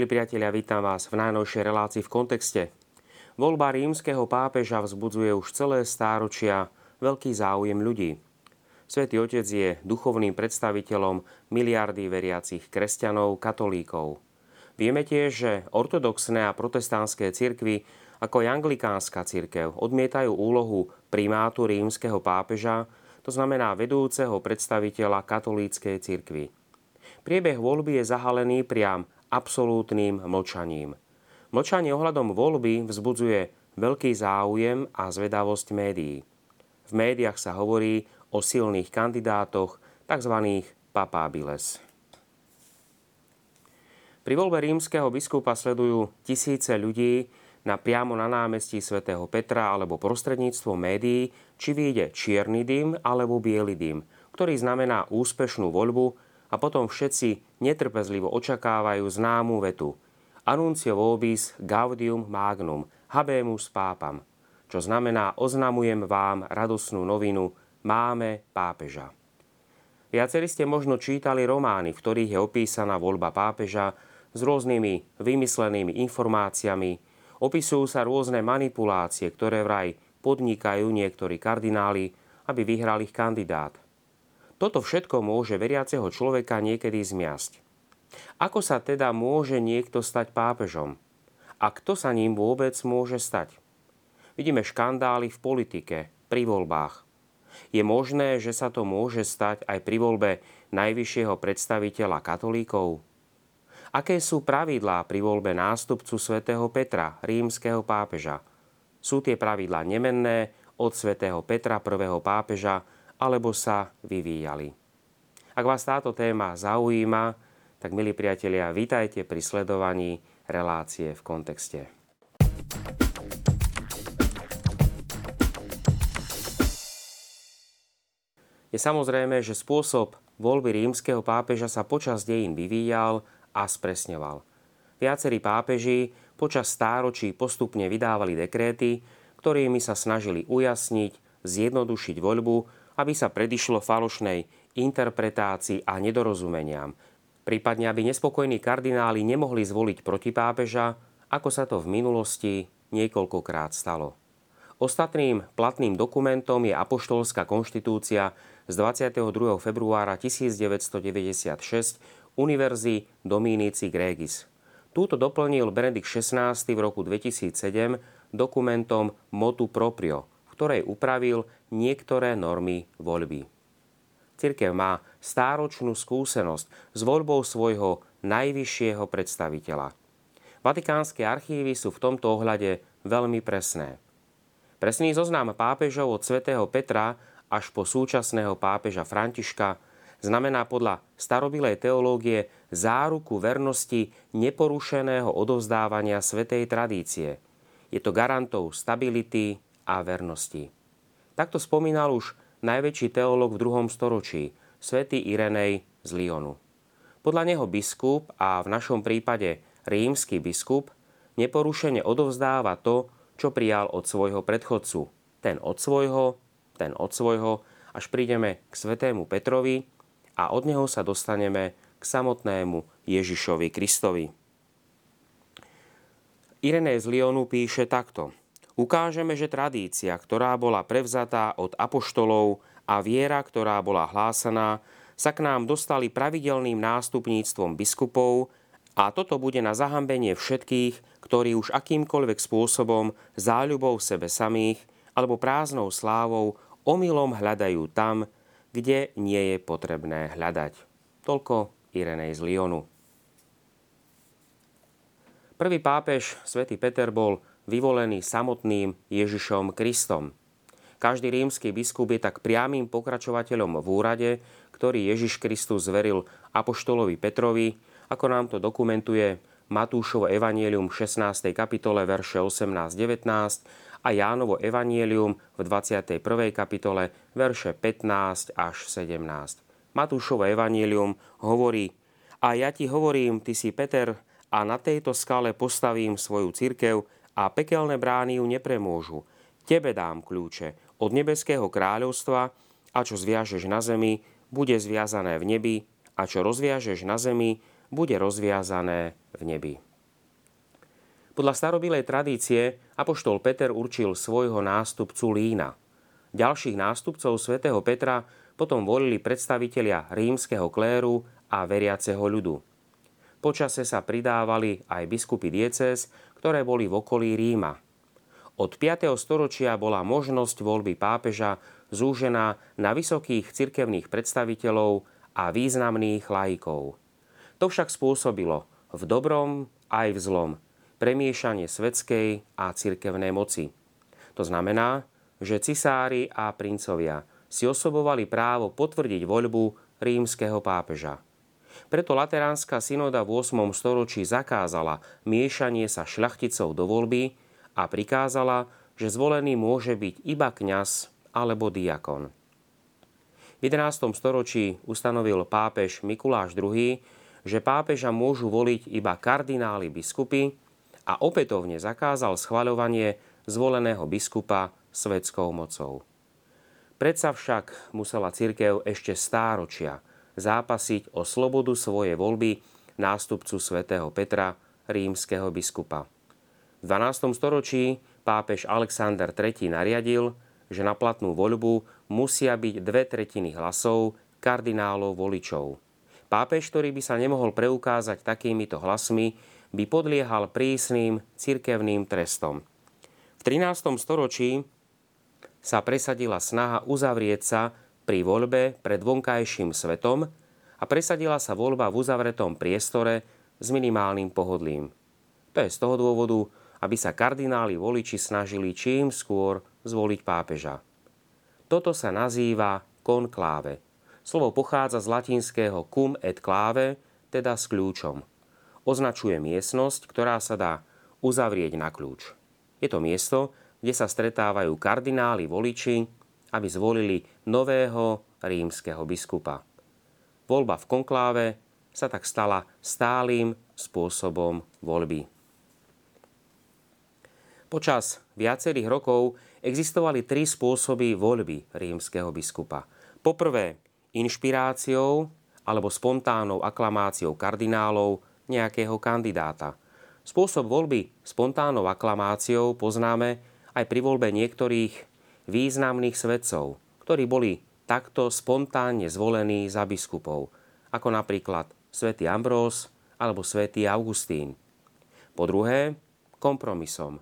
Milí priatelia, vítam vás v najnovšej relácii v kontexte. Voľba rímskeho pápeža vzbudzuje už celé stáročia veľký záujem ľudí. Svetý Otec je duchovným predstaviteľom miliardy veriacich kresťanov, katolíkov. Vieme tiež, že ortodoxné a protestantské cirkvy, ako aj anglikánska cirkev, odmietajú úlohu primátu rímskeho pápeža, to znamená vedúceho predstaviteľa katolíckej cirkvy. Priebeh voľby je zahalený priam absolútnym mlčaním. Mlčanie ohľadom voľby vzbudzuje veľký záujem a zvedavosť médií. V médiách sa hovorí o silných kandidátoch, tzv. papábiles. Pri voľbe rímskeho biskupa sledujú tisíce ľudí na priamo na námestí svätého Petra alebo prostredníctvom médií, či vyjde čierny dym alebo biely dym, ktorý znamená úspešnú voľbu a potom všetci netrpezlivo očakávajú známu vetu Anuncio vobis gaudium magnum, habemus pápam, čo znamená oznamujem vám radosnú novinu, máme pápeža. Viacerí ste možno čítali romány, v ktorých je opísaná voľba pápeža s rôznymi vymyslenými informáciami, opisujú sa rôzne manipulácie, ktoré vraj podnikajú niektorí kardináli, aby vyhral ich kandidát. Toto všetko môže veriaceho človeka niekedy zmiasť. Ako sa teda môže niekto stať pápežom? A kto sa ním vôbec môže stať? Vidíme škandály v politike, pri voľbách. Je možné, že sa to môže stať aj pri voľbe najvyššieho predstaviteľa katolíkov? Aké sú pravidlá pri voľbe nástupcu svätého Petra, rímskeho pápeža? Sú tie pravidlá nemenné od svätého Petra, prvého pápeža, alebo sa vyvíjali. Ak vás táto téma zaujíma, tak milí priatelia, vítajte pri sledovaní relácie v kontexte. Je samozrejme, že spôsob voľby rímskeho pápeža sa počas dejín vyvíjal a spresňoval. Viacerí pápeži počas stáročí postupne vydávali dekréty, ktorými sa snažili ujasniť, zjednodušiť voľbu aby sa predišlo falošnej interpretácii a nedorozumeniam, prípadne aby nespokojní kardináli nemohli zvoliť proti pápeža, ako sa to v minulosti niekoľkokrát stalo. Ostatným platným dokumentom je Apoštolská konštitúcia z 22. februára 1996 Univerzi Dominici Gregis. Túto doplnil Benedikt XVI v roku 2007 dokumentom Motu Proprio, ktorej upravil niektoré normy voľby. Cirkev má stáročnú skúsenosť s voľbou svojho najvyššieho predstaviteľa. Vatikánske archívy sú v tomto ohľade veľmi presné. Presný zoznam pápežov od svätého Petra až po súčasného pápeža Františka znamená podľa starobilej teológie záruku vernosti neporušeného odovzdávania svetej tradície. Je to garantov stability a vernosti. Takto spomínal už najväčší teológ v druhom storočí, svätý Irenej z Lyonu. Podľa neho biskup a v našom prípade rímsky biskup neporušene odovzdáva to, čo prijal od svojho predchodcu. Ten od svojho, ten od svojho, až prídeme k svetému Petrovi a od neho sa dostaneme k samotnému Ježišovi Kristovi. Irenej z Lyonu píše takto – ukážeme, že tradícia, ktorá bola prevzatá od apoštolov a viera, ktorá bola hlásaná, sa k nám dostali pravidelným nástupníctvom biskupov a toto bude na zahambenie všetkých, ktorí už akýmkoľvek spôsobom, záľubou sebe samých alebo prázdnou slávou omylom hľadajú tam, kde nie je potrebné hľadať. Toľko Irenej z Lyonu. Prvý pápež, svätý Peter, bol vyvolený samotným Ježišom Kristom. Každý rímsky biskup je tak priamým pokračovateľom v úrade, ktorý Ježiš Kristus zveril apoštolovi Petrovi, ako nám to dokumentuje Matúšovo evanielium v 16. kapitole verše 18-19 a Jánovo evanielium v 21. kapitole verše 15 až 17. Matúšovo evanielium hovorí A ja ti hovorím, ty si Peter, a na tejto skale postavím svoju cirkev a pekelné brány ju nepremôžu. Tebe dám kľúče od nebeského kráľovstva a čo zviažeš na zemi, bude zviazané v nebi a čo rozviažeš na zemi, bude rozviazané v nebi. Podľa starobilej tradície apoštol Peter určil svojho nástupcu Lína. Ďalších nástupcov svätého Petra potom volili predstavitelia rímskeho kléru a veriaceho ľudu. Počase sa pridávali aj biskupy dieces, ktoré boli v okolí Ríma. Od 5. storočia bola možnosť voľby pápeža zúžená na vysokých cirkevných predstaviteľov a významných laikov. To však spôsobilo v dobrom aj v zlom premiešanie svetskej a cirkevnej moci. To znamená, že cisári a princovia si osobovali právo potvrdiť voľbu rímskeho pápeža. Preto Lateránska synoda v 8. storočí zakázala miešanie sa šľachticov do voľby a prikázala, že zvolený môže byť iba kňaz alebo diakon. V 11. storočí ustanovil pápež Mikuláš II, že pápeža môžu voliť iba kardináli biskupy a opätovne zakázal schvaľovanie zvoleného biskupa svetskou mocou. Predsa však musela cirkev ešte stáročia zápasiť o slobodu svojej voľby nástupcu svätého Petra, rímskeho biskupa. V 12. storočí pápež Alexander III nariadil, že na platnú voľbu musia byť dve tretiny hlasov kardinálov voličov. Pápež, ktorý by sa nemohol preukázať takýmito hlasmi, by podliehal prísnym cirkevným trestom. V 13. storočí sa presadila snaha uzavrieť sa pri voľbe pred vonkajším svetom a presadila sa voľba v uzavretom priestore s minimálnym pohodlím. To je z toho dôvodu, aby sa kardináli voliči snažili čím skôr zvoliť pápeža. Toto sa nazýva konkláve. Slovo pochádza z latinského cum et clave, teda s kľúčom označuje miestnosť, ktorá sa dá uzavrieť na kľúč. Je to miesto, kde sa stretávajú kardináli voliči, aby zvolili nového rímskeho biskupa. Voľba v konkláve sa tak stala stálym spôsobom voľby. Počas viacerých rokov existovali tri spôsoby voľby rímskeho biskupa. Poprvé, inšpiráciou alebo spontánnou aklamáciou kardinálov nejakého kandidáta. Spôsob voľby spontánnou aklamáciou poznáme aj pri voľbe niektorých významných svedcov, ktorí boli takto spontánne zvolení za biskupov, ako napríklad svätý Ambrós alebo svätý Augustín. Po druhé, kompromisom.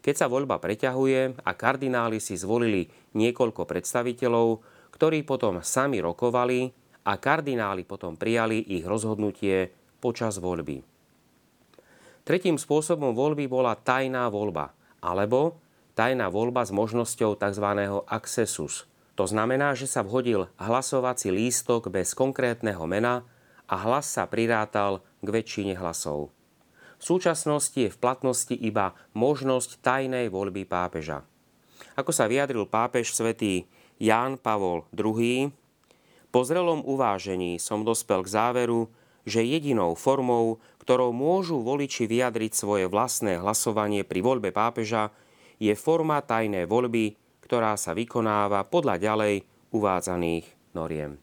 Keď sa voľba preťahuje a kardináli si zvolili niekoľko predstaviteľov, ktorí potom sami rokovali a kardináli potom prijali ich rozhodnutie počas voľby. Tretím spôsobom voľby bola tajná voľba, alebo tajná voľba s možnosťou tzv. accessus. To znamená, že sa vhodil hlasovací lístok bez konkrétneho mena a hlas sa prirátal k väčšine hlasov. V súčasnosti je v platnosti iba možnosť tajnej voľby pápeža. Ako sa vyjadril pápež svätý Ján Pavol II, po zrelom uvážení som dospel k záveru, že jedinou formou, ktorou môžu voliči vyjadriť svoje vlastné hlasovanie pri voľbe pápeža, je forma tajnej voľby, ktorá sa vykonáva podľa ďalej uvádzaných noriem.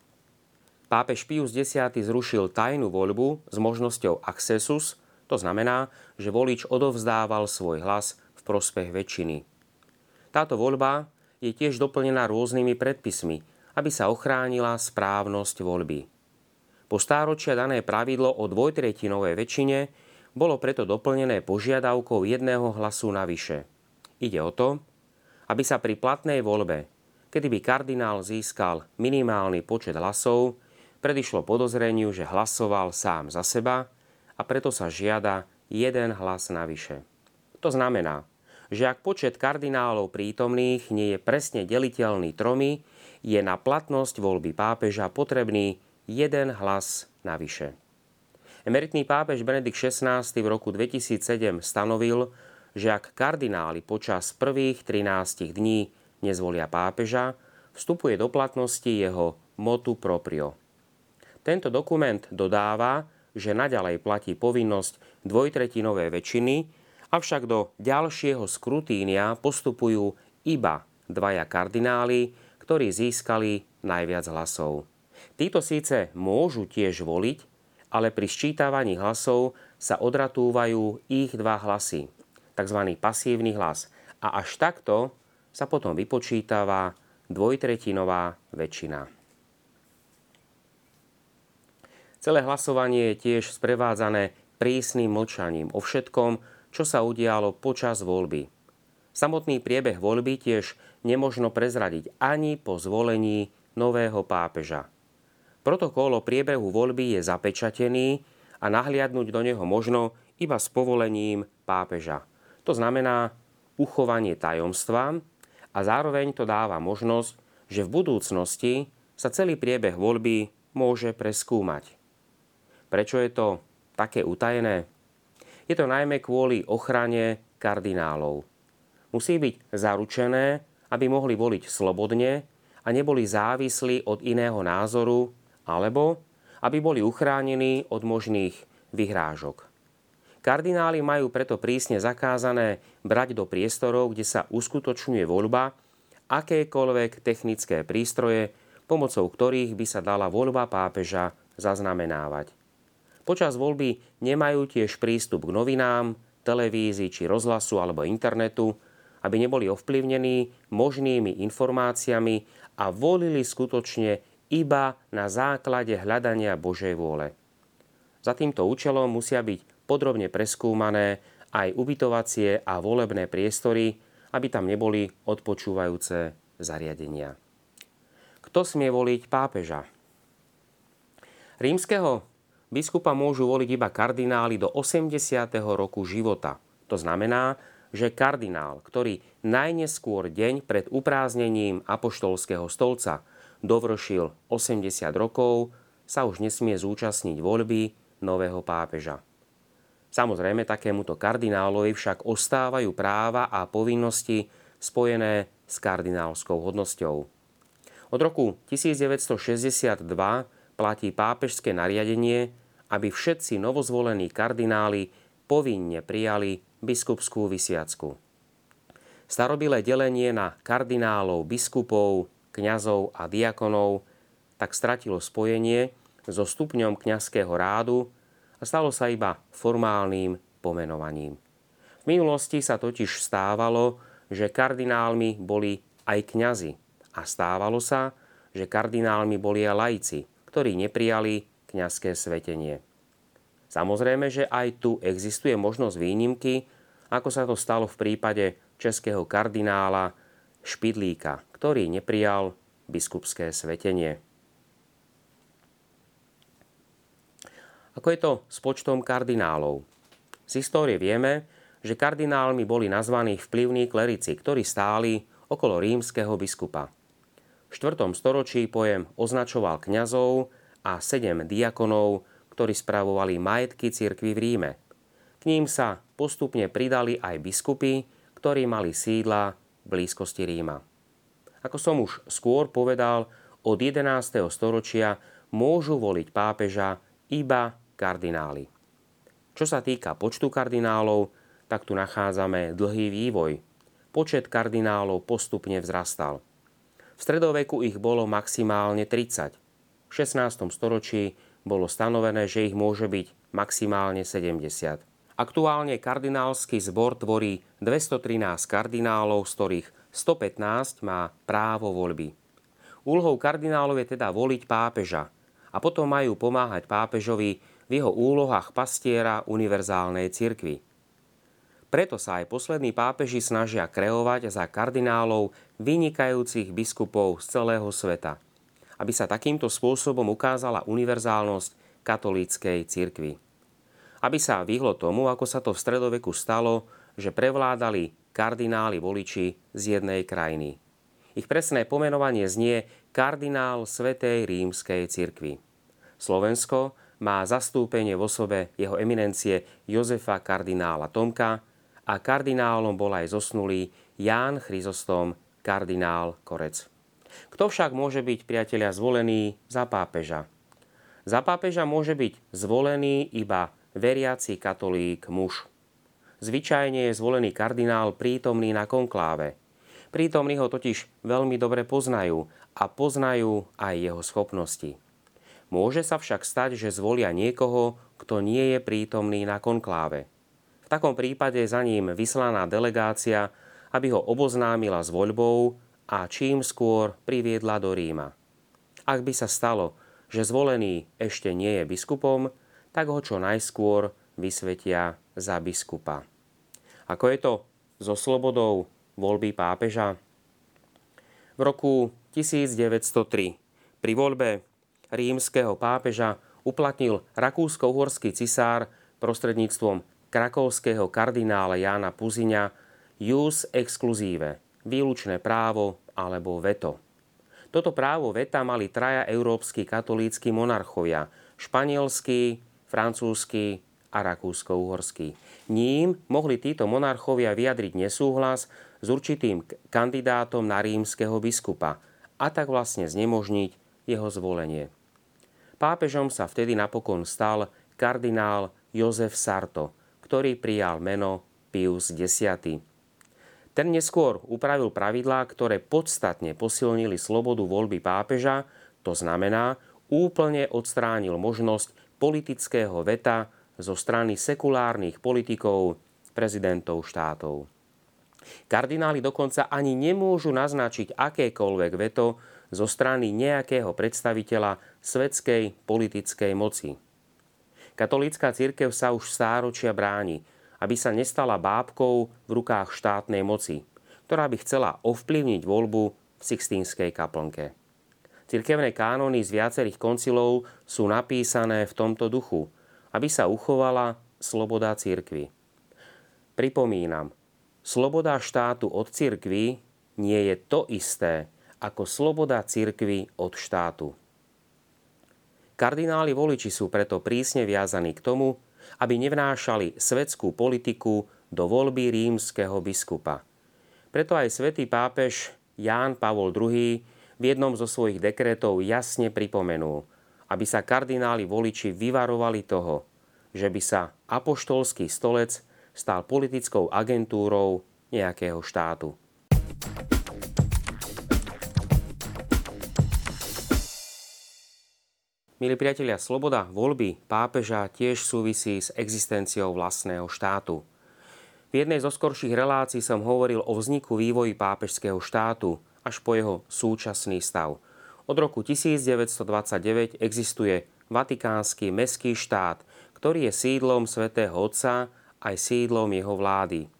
Pápež Pius X zrušil tajnú voľbu s možnosťou accessus, to znamená, že volič odovzdával svoj hlas v prospech väčšiny. Táto voľba je tiež doplnená rôznymi predpismi, aby sa ochránila správnosť voľby. Po stáročia dané pravidlo o dvojtretinovej väčšine bolo preto doplnené požiadavkou jedného hlasu navyše. Ide o to, aby sa pri platnej voľbe, kedy by kardinál získal minimálny počet hlasov, predišlo podozreniu, že hlasoval sám za seba a preto sa žiada jeden hlas navyše. To znamená, že ak počet kardinálov prítomných nie je presne deliteľný tromi, je na platnosť voľby pápeža potrebný jeden hlas navyše. Emeritný pápež Benedikt XVI v roku 2007 stanovil, že ak kardináli počas prvých 13 dní nezvolia pápeža, vstupuje do platnosti jeho motu proprio. Tento dokument dodáva, že naďalej platí povinnosť dvojtretinovej väčšiny, avšak do ďalšieho skrutínia postupujú iba dvaja kardináli, ktorí získali najviac hlasov. Títo síce môžu tiež voliť, ale pri sčítavaní hlasov sa odratúvajú ich dva hlasy, tzv. pasívny hlas. A až takto sa potom vypočítava dvojtretinová väčšina. Celé hlasovanie je tiež sprevádzané prísnym mlčaním o všetkom, čo sa udialo počas voľby. Samotný priebeh voľby tiež nemožno prezradiť ani po zvolení nového pápeža. Protokol o priebehu voľby je zapečatený a nahliadnúť do neho možno iba s povolením pápeža. To znamená uchovanie tajomstva a zároveň to dáva možnosť, že v budúcnosti sa celý priebeh voľby môže preskúmať. Prečo je to také utajené? Je to najmä kvôli ochrane kardinálov. Musí byť zaručené, aby mohli voliť slobodne a neboli závislí od iného názoru, alebo aby boli uchránení od možných vyhrážok. Kardináli majú preto prísne zakázané brať do priestorov, kde sa uskutočňuje voľba, akékoľvek technické prístroje, pomocou ktorých by sa dala voľba pápeža zaznamenávať. Počas voľby nemajú tiež prístup k novinám, televízii či rozhlasu alebo internetu, aby neboli ovplyvnení možnými informáciami a volili skutočne iba na základe hľadania Božej vôle. Za týmto účelom musia byť podrobne preskúmané aj ubytovacie a volebné priestory, aby tam neboli odpočúvajúce zariadenia. Kto smie voliť pápeža? Rímskeho biskupa môžu voliť iba kardináli do 80. roku života. To znamená, že kardinál, ktorý najneskôr deň pred upráznením apoštolského stolca dovršil 80 rokov, sa už nesmie zúčastniť voľby nového pápeža. Samozrejme, takémuto kardinálovi však ostávajú práva a povinnosti spojené s kardinálskou hodnosťou. Od roku 1962 platí pápežské nariadenie, aby všetci novozvolení kardináli povinne prijali biskupskú vysviacku. Starobilé delenie na kardinálov, biskupov, kňazov a diakonov tak stratilo spojenie so stupňom kňazského rádu a stalo sa iba formálnym pomenovaním. V minulosti sa totiž stávalo, že kardinálmi boli aj kňazi a stávalo sa, že kardinálmi boli aj laici, ktorí neprijali kňazské svetenie. Samozrejme, že aj tu existuje možnosť výnimky, ako sa to stalo v prípade českého kardinála Špidlíka, ktorý neprijal biskupské svetenie. Ako je to s počtom kardinálov? Z histórie vieme, že kardinálmi boli nazvaní vplyvní klerici, ktorí stáli okolo rímskeho biskupa. V 4. storočí pojem označoval kňazov a sedem diakonov, ktorí spravovali majetky cirkvy v Ríme. K ním sa postupne pridali aj biskupy, ktorí mali sídla v blízkosti Ríma. Ako som už skôr povedal, od 11. storočia môžu voliť pápeža iba kardináli. Čo sa týka počtu kardinálov, tak tu nachádzame dlhý vývoj. Počet kardinálov postupne vzrastal. V stredoveku ich bolo maximálne 30. V 16. storočí bolo stanovené, že ich môže byť maximálne 70. Aktuálne kardinálsky zbor tvorí 213 kardinálov, z ktorých 115 má právo voľby. Úlohou kardinálov je teda voliť pápeža a potom majú pomáhať pápežovi v jeho úlohách pastiera univerzálnej cirkvi. Preto sa aj poslední pápeži snažia kreovať za kardinálov vynikajúcich biskupov z celého sveta – aby sa takýmto spôsobom ukázala univerzálnosť katolíckej cirkvi. Aby sa vyhlo tomu, ako sa to v stredoveku stalo, že prevládali kardináli voliči z jednej krajiny. Ich presné pomenovanie znie kardinál Svetej rímskej cirkvi. Slovensko má zastúpenie v osobe jeho eminencie Jozefa kardinála Tomka a kardinálom bol aj zosnulý Ján Chryzostom kardinál Korec. Kto však môže byť, priatelia, zvolený za pápeža? Za pápeža môže byť zvolený iba veriaci katolík muž. Zvyčajne je zvolený kardinál prítomný na konkláve. Prítomní ho totiž veľmi dobre poznajú a poznajú aj jeho schopnosti. Môže sa však stať, že zvolia niekoho, kto nie je prítomný na konkláve. V takom prípade za ním vyslaná delegácia, aby ho oboznámila s voľbou a čím skôr priviedla do Ríma. Ak by sa stalo, že zvolený ešte nie je biskupom, tak ho čo najskôr vysvetia za biskupa. Ako je to so slobodou voľby pápeža? V roku 1903 pri voľbe rímskeho pápeža uplatnil rakúsko-uhorský cisár prostredníctvom krakovského kardinála Jána Puziňa jus exclusive, výlučné právo alebo veto. Toto právo veta mali traja európsky katolícky monarchovia, španielský, francúzsky a rakúsko-uhorský. Ním mohli títo monarchovia vyjadriť nesúhlas s určitým kandidátom na rímskeho biskupa a tak vlastne znemožniť jeho zvolenie. Pápežom sa vtedy napokon stal kardinál Jozef Sarto, ktorý prijal meno Pius X. Ten neskôr upravil pravidlá, ktoré podstatne posilnili slobodu voľby pápeža, to znamená, úplne odstránil možnosť politického veta zo strany sekulárnych politikov, prezidentov štátov. Kardináli dokonca ani nemôžu naznačiť akékoľvek veto zo strany nejakého predstaviteľa svetskej politickej moci. Katolícka církev sa už stáročia bráni, aby sa nestala bábkou v rukách štátnej moci, ktorá by chcela ovplyvniť voľbu v Sixtínskej kaplnke. Cirkevné kánony z viacerých koncilov sú napísané v tomto duchu, aby sa uchovala sloboda církvy. Pripomínam, sloboda štátu od cirkvy nie je to isté ako sloboda cirkvy od štátu. Kardináli voliči sú preto prísne viazaní k tomu, aby nevnášali svetskú politiku do voľby rímskeho biskupa. Preto aj svätý pápež Ján Pavol II v jednom zo svojich dekretov jasne pripomenul, aby sa kardináli voliči vyvarovali toho, že by sa apoštolský stolec stal politickou agentúrou nejakého štátu. Milí priatelia, sloboda voľby pápeža tiež súvisí s existenciou vlastného štátu. V jednej zo skorších relácií som hovoril o vzniku vývoji pápežského štátu až po jeho súčasný stav. Od roku 1929 existuje Vatikánsky meský štát, ktorý je sídlom svätého Otca aj sídlom jeho vlády.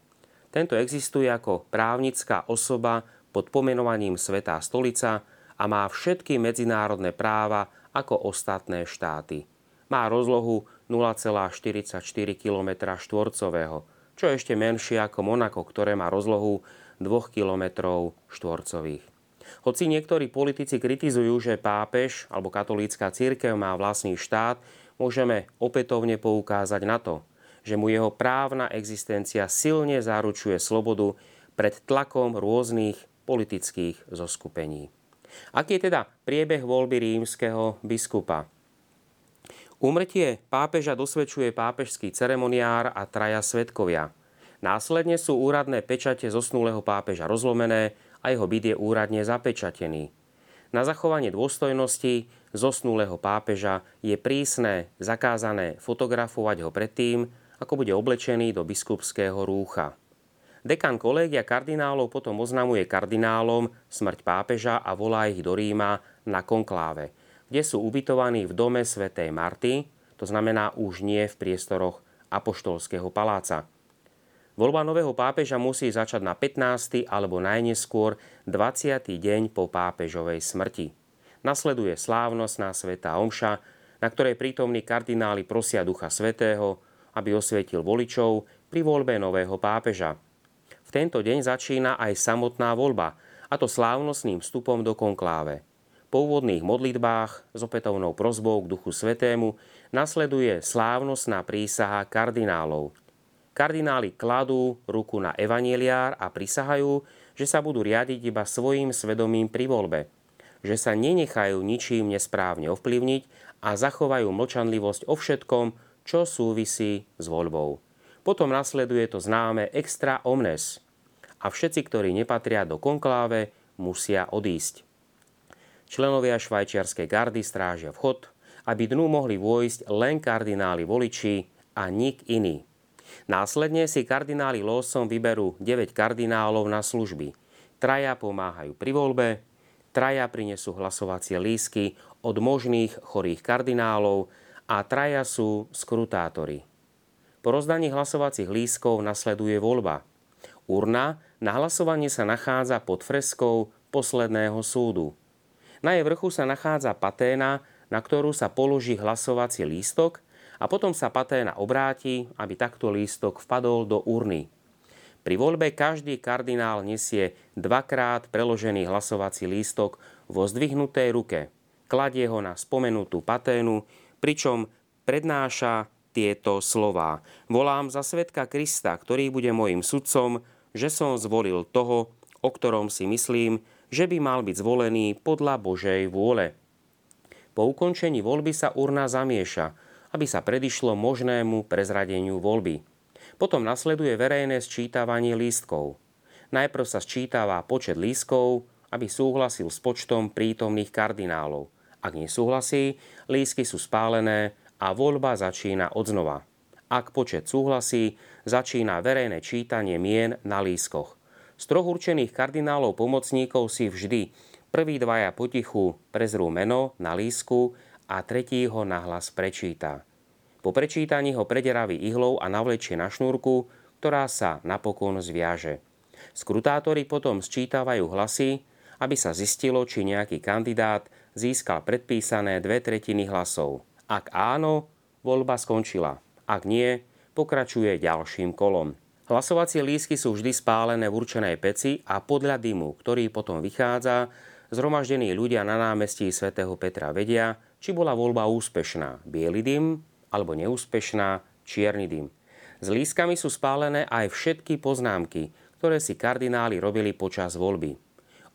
Tento existuje ako právnická osoba pod pomenovaním Svetá stolica a má všetky medzinárodné práva ako ostatné štáty. Má rozlohu 0,44 km štvorcového, čo je ešte menšie ako Monako, ktoré má rozlohu 2 km štvorcových. Hoci niektorí politici kritizujú, že pápež alebo katolícka církev má vlastný štát, môžeme opätovne poukázať na to, že mu jeho právna existencia silne zaručuje slobodu pred tlakom rôznych politických zoskupení. Aký je teda priebeh voľby rímskeho biskupa? Úmrtie pápeža dosvedčuje pápežský ceremoniár a traja svetkovia. Následne sú úradné pečate zosnulého pápeža rozlomené a jeho byt je úradne zapečatený. Na zachovanie dôstojnosti zosnulého pápeža je prísne zakázané fotografovať ho predtým, ako bude oblečený do biskupského rúcha. Dekan kolégia kardinálov potom oznamuje kardinálom smrť pápeža a volá ich do Ríma na konkláve, kde sú ubytovaní v dome svätej Marty, to znamená už nie v priestoroch apoštolského paláca. Voľba nového pápeža musí začať na 15. alebo najneskôr 20. deň po pápežovej smrti. Nasleduje slávnostná svätá omša, na ktorej prítomní kardináli prosia Ducha Svetého, aby osvietil voličov pri voľbe nového pápeža. Tento deň začína aj samotná voľba, a to slávnostným vstupom do konkláve. Po úvodných modlitbách s opätovnou prozbou k Duchu Svetému nasleduje slávnostná prísaha kardinálov. Kardináli kladú ruku na evaneliár a prisahajú, že sa budú riadiť iba svojim svedomím pri voľbe, že sa nenechajú ničím nesprávne ovplyvniť a zachovajú mlčanlivosť o všetkom, čo súvisí s voľbou. Potom nasleduje to známe extra omnes a všetci, ktorí nepatria do konkláve, musia odísť. Členovia švajčiarskej gardy strážia vchod aby dnu mohli vojsť len kardináli voliči a nik iný. Následne si kardináli losom vyberú 9 kardinálov na služby. Traja pomáhajú pri voľbe, traja prinesú hlasovacie lísky od možných chorých kardinálov a traja sú skrutátori. Po rozdaní hlasovacích lískov nasleduje voľba. Urna na hlasovanie sa nachádza pod freskou posledného súdu. Na jej vrchu sa nachádza paténa, na ktorú sa položí hlasovací lístok a potom sa paténa obráti, aby takto lístok vpadol do urny. Pri voľbe každý kardinál nesie dvakrát preložený hlasovací lístok vo zdvihnutej ruke. Kladie ho na spomenutú paténu, pričom prednáša tieto slová. Volám za svetka Krista, ktorý bude môjim sudcom, že som zvolil toho, o ktorom si myslím, že by mal byť zvolený podľa Božej vôle. Po ukončení voľby sa urna zamieša, aby sa predišlo možnému prezradeniu voľby. Potom nasleduje verejné sčítavanie lístkov. Najprv sa sčítava počet lístkov, aby súhlasil s počtom prítomných kardinálov. Ak nesúhlasí, lístky sú spálené a voľba začína odznova. Ak počet súhlasí, začína verejné čítanie mien na lískoch. Z troch určených kardinálov pomocníkov si vždy prví dvaja potichu prezrú meno na lísku a tretí ho nahlas prečíta. Po prečítaní ho prederaví ihlou a navlečie na šnúrku, ktorá sa napokon zviaže. Skrutátori potom sčítavajú hlasy, aby sa zistilo, či nejaký kandidát získal predpísané dve tretiny hlasov. Ak áno, voľba skončila. Ak nie, pokračuje ďalším kolom. Hlasovacie lístky sú vždy spálené v určenej peci a podľa dymu, ktorý potom vychádza, zhromaždení ľudia na námestí svätého Petra vedia, či bola voľba úspešná, biely dym alebo neúspešná, čierny dym. S lístkami sú spálené aj všetky poznámky, ktoré si kardináli robili počas voľby.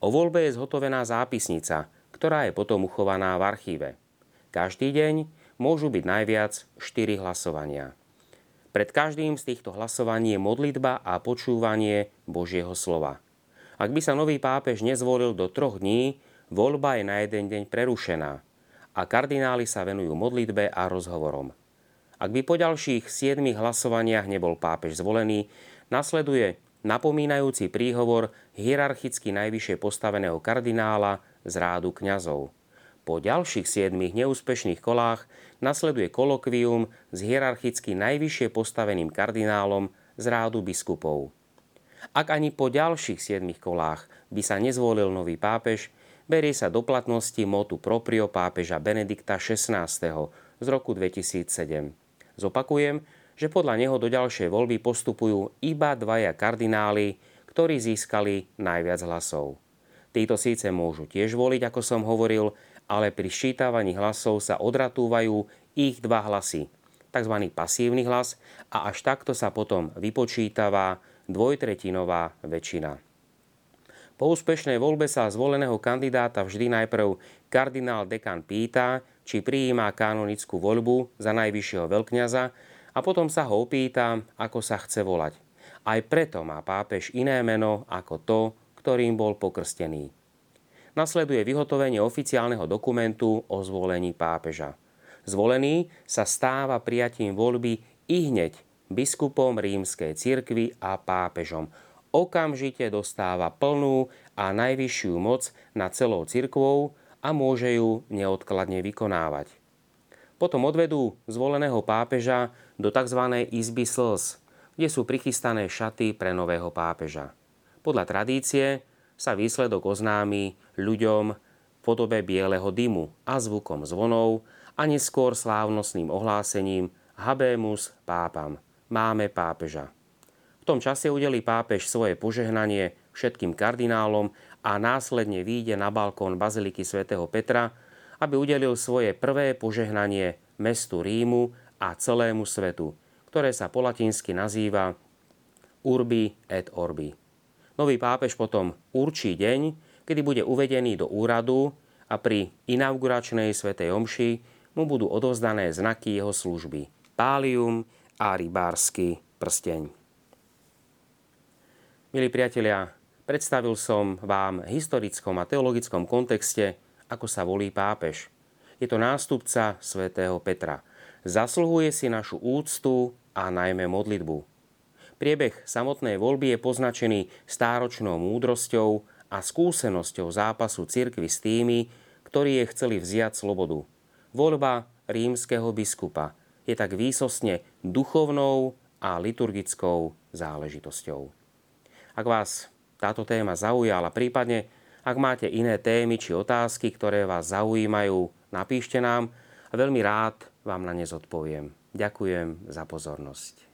O voľbe je zhotovená zápisnica, ktorá je potom uchovaná v archíve. Každý deň môžu byť najviac 4 hlasovania. Pred každým z týchto hlasovaní je modlitba a počúvanie Božieho slova. Ak by sa nový pápež nezvolil do troch dní, voľba je na jeden deň prerušená a kardináli sa venujú modlitbe a rozhovorom. Ak by po ďalších siedmých hlasovaniach nebol pápež zvolený, nasleduje napomínajúci príhovor hierarchicky najvyššie postaveného kardinála z rádu kňazov. Po ďalších siedmých neúspešných kolách nasleduje kolokvium s hierarchicky najvyššie postaveným kardinálom z rádu biskupov. Ak ani po ďalších siedmých kolách by sa nezvolil nový pápež, berie sa do platnosti motu proprio pápeža Benedikta XVI. z roku 2007. Zopakujem, že podľa neho do ďalšej voľby postupujú iba dvaja kardináli, ktorí získali najviac hlasov. Títo síce môžu tiež voliť, ako som hovoril, ale pri ščítavaní hlasov sa odratúvajú ich dva hlasy, tzv. pasívny hlas a až takto sa potom vypočítava dvojtretinová väčšina. Po úspešnej voľbe sa zvoleného kandidáta vždy najprv kardinál dekan pýta, či prijíma kanonickú voľbu za najvyššieho veľkňaza a potom sa ho opýta, ako sa chce volať. Aj preto má pápež iné meno ako to, ktorým bol pokrstený nasleduje vyhotovenie oficiálneho dokumentu o zvolení pápeža. Zvolený sa stáva prijatím voľby i hneď biskupom rímskej cirkvy a pápežom. Okamžite dostáva plnú a najvyššiu moc nad celou cirkvou a môže ju neodkladne vykonávať. Potom odvedú zvoleného pápeža do tzv. izby slz, kde sú prichystané šaty pre nového pápeža. Podľa tradície sa výsledok oznámi ľuďom v podobe bieleho dymu a zvukom zvonov a neskôr slávnostným ohlásením Habemus pápam. Máme pápeža. V tom čase udelí pápež svoje požehnanie všetkým kardinálom a následne výjde na balkón Baziliky svätého Petra, aby udelil svoje prvé požehnanie mestu Rímu a celému svetu, ktoré sa po latinsky nazýva Urbi et Orbi. Nový pápež potom určí deň, kedy bude uvedený do úradu a pri inauguračnej svetej omši mu budú odovzdané znaky jeho služby. Pálium a rybársky prsteň. Milí priatelia, predstavil som vám v historickom a teologickom kontexte, ako sa volí pápež. Je to nástupca svätého Petra. Zasluhuje si našu úctu a najmä modlitbu. Priebeh samotnej voľby je poznačený stáročnou múdrosťou a skúsenosťou zápasu cirkvy s tými, ktorí je chceli vziať slobodu. Voľba rímskeho biskupa je tak výsostne duchovnou a liturgickou záležitosťou. Ak vás táto téma zaujala, prípadne ak máte iné témy či otázky, ktoré vás zaujímajú, napíšte nám a veľmi rád vám na ne zodpoviem. Ďakujem za pozornosť.